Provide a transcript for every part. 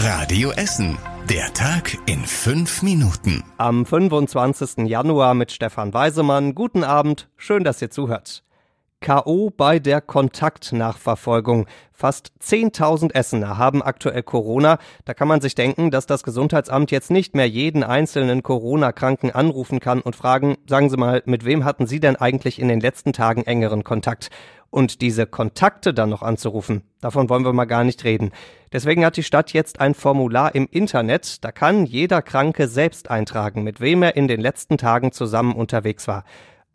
Radio Essen. Der Tag in fünf Minuten. Am 25. Januar mit Stefan Weisemann. Guten Abend. Schön, dass ihr zuhört. K.O. bei der Kontaktnachverfolgung. Fast 10.000 Essener haben aktuell Corona. Da kann man sich denken, dass das Gesundheitsamt jetzt nicht mehr jeden einzelnen Corona-Kranken anrufen kann und fragen, sagen Sie mal, mit wem hatten Sie denn eigentlich in den letzten Tagen engeren Kontakt? Und diese Kontakte dann noch anzurufen, davon wollen wir mal gar nicht reden. Deswegen hat die Stadt jetzt ein Formular im Internet, da kann jeder Kranke selbst eintragen, mit wem er in den letzten Tagen zusammen unterwegs war.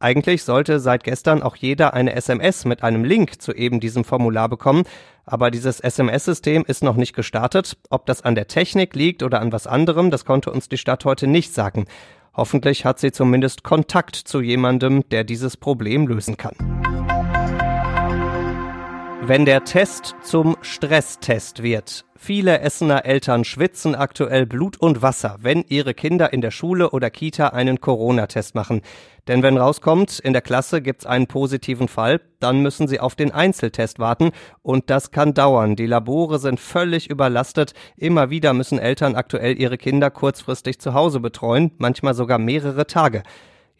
Eigentlich sollte seit gestern auch jeder eine SMS mit einem Link zu eben diesem Formular bekommen, aber dieses SMS-System ist noch nicht gestartet. Ob das an der Technik liegt oder an was anderem, das konnte uns die Stadt heute nicht sagen. Hoffentlich hat sie zumindest Kontakt zu jemandem, der dieses Problem lösen kann. Wenn der Test zum Stresstest wird. Viele Essener Eltern schwitzen aktuell Blut und Wasser, wenn ihre Kinder in der Schule oder Kita einen Corona-Test machen. Denn wenn rauskommt, in der Klasse gibt's einen positiven Fall, dann müssen sie auf den Einzeltest warten und das kann dauern. Die Labore sind völlig überlastet. Immer wieder müssen Eltern aktuell ihre Kinder kurzfristig zu Hause betreuen, manchmal sogar mehrere Tage.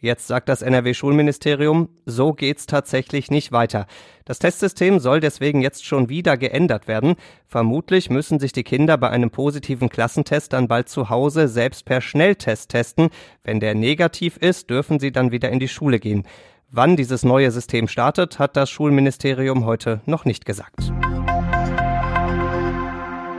Jetzt sagt das NRW-Schulministerium, so geht's tatsächlich nicht weiter. Das Testsystem soll deswegen jetzt schon wieder geändert werden. Vermutlich müssen sich die Kinder bei einem positiven Klassentest dann bald zu Hause selbst per Schnelltest testen. Wenn der negativ ist, dürfen sie dann wieder in die Schule gehen. Wann dieses neue System startet, hat das Schulministerium heute noch nicht gesagt.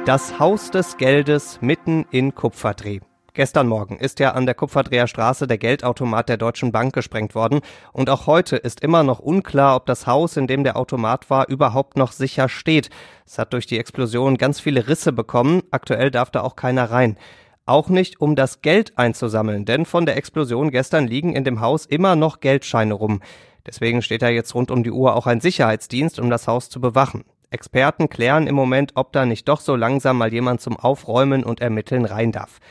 Das Haus des Geldes mitten in Kupferdreh. Gestern Morgen ist ja an der Kupferdreher Straße der Geldautomat der Deutschen Bank gesprengt worden und auch heute ist immer noch unklar, ob das Haus, in dem der Automat war, überhaupt noch sicher steht. Es hat durch die Explosion ganz viele Risse bekommen, aktuell darf da auch keiner rein. Auch nicht, um das Geld einzusammeln, denn von der Explosion gestern liegen in dem Haus immer noch Geldscheine rum. Deswegen steht da jetzt rund um die Uhr auch ein Sicherheitsdienst, um das Haus zu bewachen. Experten klären im Moment, ob da nicht doch so langsam mal jemand zum Aufräumen und Ermitteln rein darf.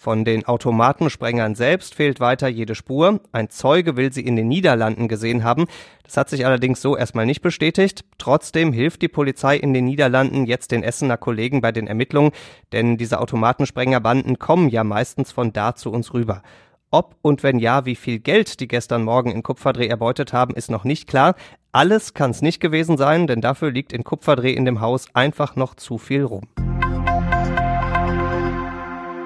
Von den Automatensprengern selbst fehlt weiter jede Spur. Ein Zeuge will sie in den Niederlanden gesehen haben. Das hat sich allerdings so erstmal nicht bestätigt. Trotzdem hilft die Polizei in den Niederlanden jetzt den Essener Kollegen bei den Ermittlungen, denn diese Automatensprengerbanden kommen ja meistens von da zu uns rüber. Ob und wenn ja, wie viel Geld die gestern Morgen in Kupferdreh erbeutet haben, ist noch nicht klar. Alles kann es nicht gewesen sein, denn dafür liegt in Kupferdreh in dem Haus einfach noch zu viel rum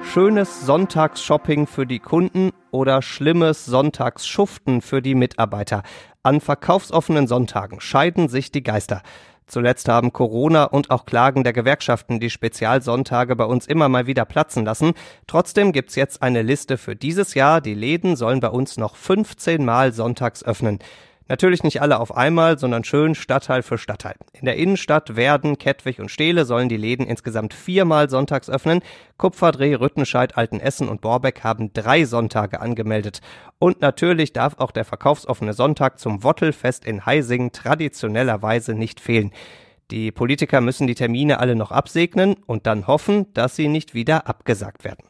schönes Sonntagsshopping für die Kunden oder schlimmes Sonntagsschuften für die Mitarbeiter. An verkaufsoffenen Sonntagen scheiden sich die Geister. Zuletzt haben Corona und auch Klagen der Gewerkschaften die Spezialsonntage bei uns immer mal wieder platzen lassen. Trotzdem gibt's jetzt eine Liste für dieses Jahr. Die Läden sollen bei uns noch 15 Mal sonntags öffnen. Natürlich nicht alle auf einmal, sondern schön Stadtteil für Stadtteil. In der Innenstadt Werden, Kettwig und Stehle sollen die Läden insgesamt viermal sonntags öffnen. Kupferdreh, Rüttenscheid, Altenessen und Borbeck haben drei Sonntage angemeldet. Und natürlich darf auch der verkaufsoffene Sonntag zum Wottelfest in Heising traditionellerweise nicht fehlen. Die Politiker müssen die Termine alle noch absegnen und dann hoffen, dass sie nicht wieder abgesagt werden.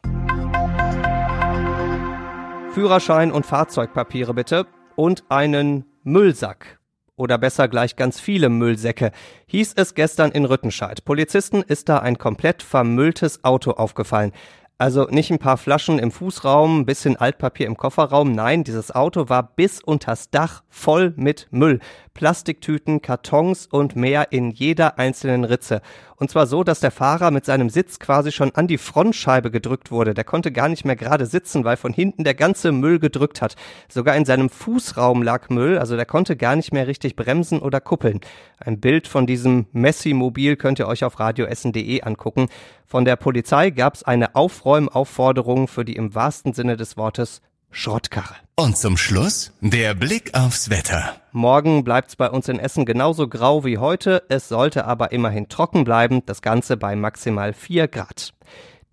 Führerschein und Fahrzeugpapiere bitte und einen Müllsack oder besser gleich ganz viele Müllsäcke, hieß es gestern in Rüttenscheid. Polizisten ist da ein komplett vermülltes Auto aufgefallen. Also nicht ein paar Flaschen im Fußraum, ein bisschen Altpapier im Kofferraum. Nein, dieses Auto war bis unters Dach voll mit Müll. Plastiktüten, Kartons und mehr in jeder einzelnen Ritze. Und zwar so, dass der Fahrer mit seinem Sitz quasi schon an die Frontscheibe gedrückt wurde. Der konnte gar nicht mehr gerade sitzen, weil von hinten der ganze Müll gedrückt hat. Sogar in seinem Fußraum lag Müll, also der konnte gar nicht mehr richtig bremsen oder kuppeln. Ein Bild von diesem Messi-Mobil könnt ihr euch auf radioessen.de angucken. Von der Polizei gab es eine Aufräumaufforderung für die im wahrsten Sinne des Wortes Schrottkarre. Und zum Schluss der Blick aufs Wetter. Morgen bleibt's bei uns in Essen genauso grau wie heute. Es sollte aber immerhin trocken bleiben. Das Ganze bei maximal 4 Grad.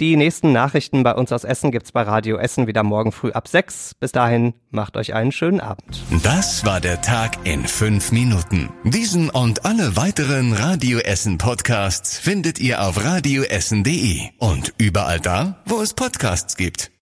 Die nächsten Nachrichten bei uns aus Essen gibt's bei Radio Essen wieder morgen früh ab 6. Bis dahin, macht euch einen schönen Abend. Das war der Tag in 5 Minuten. Diesen und alle weiteren Radio Essen Podcasts findet ihr auf radioessen.de und überall da, wo es Podcasts gibt.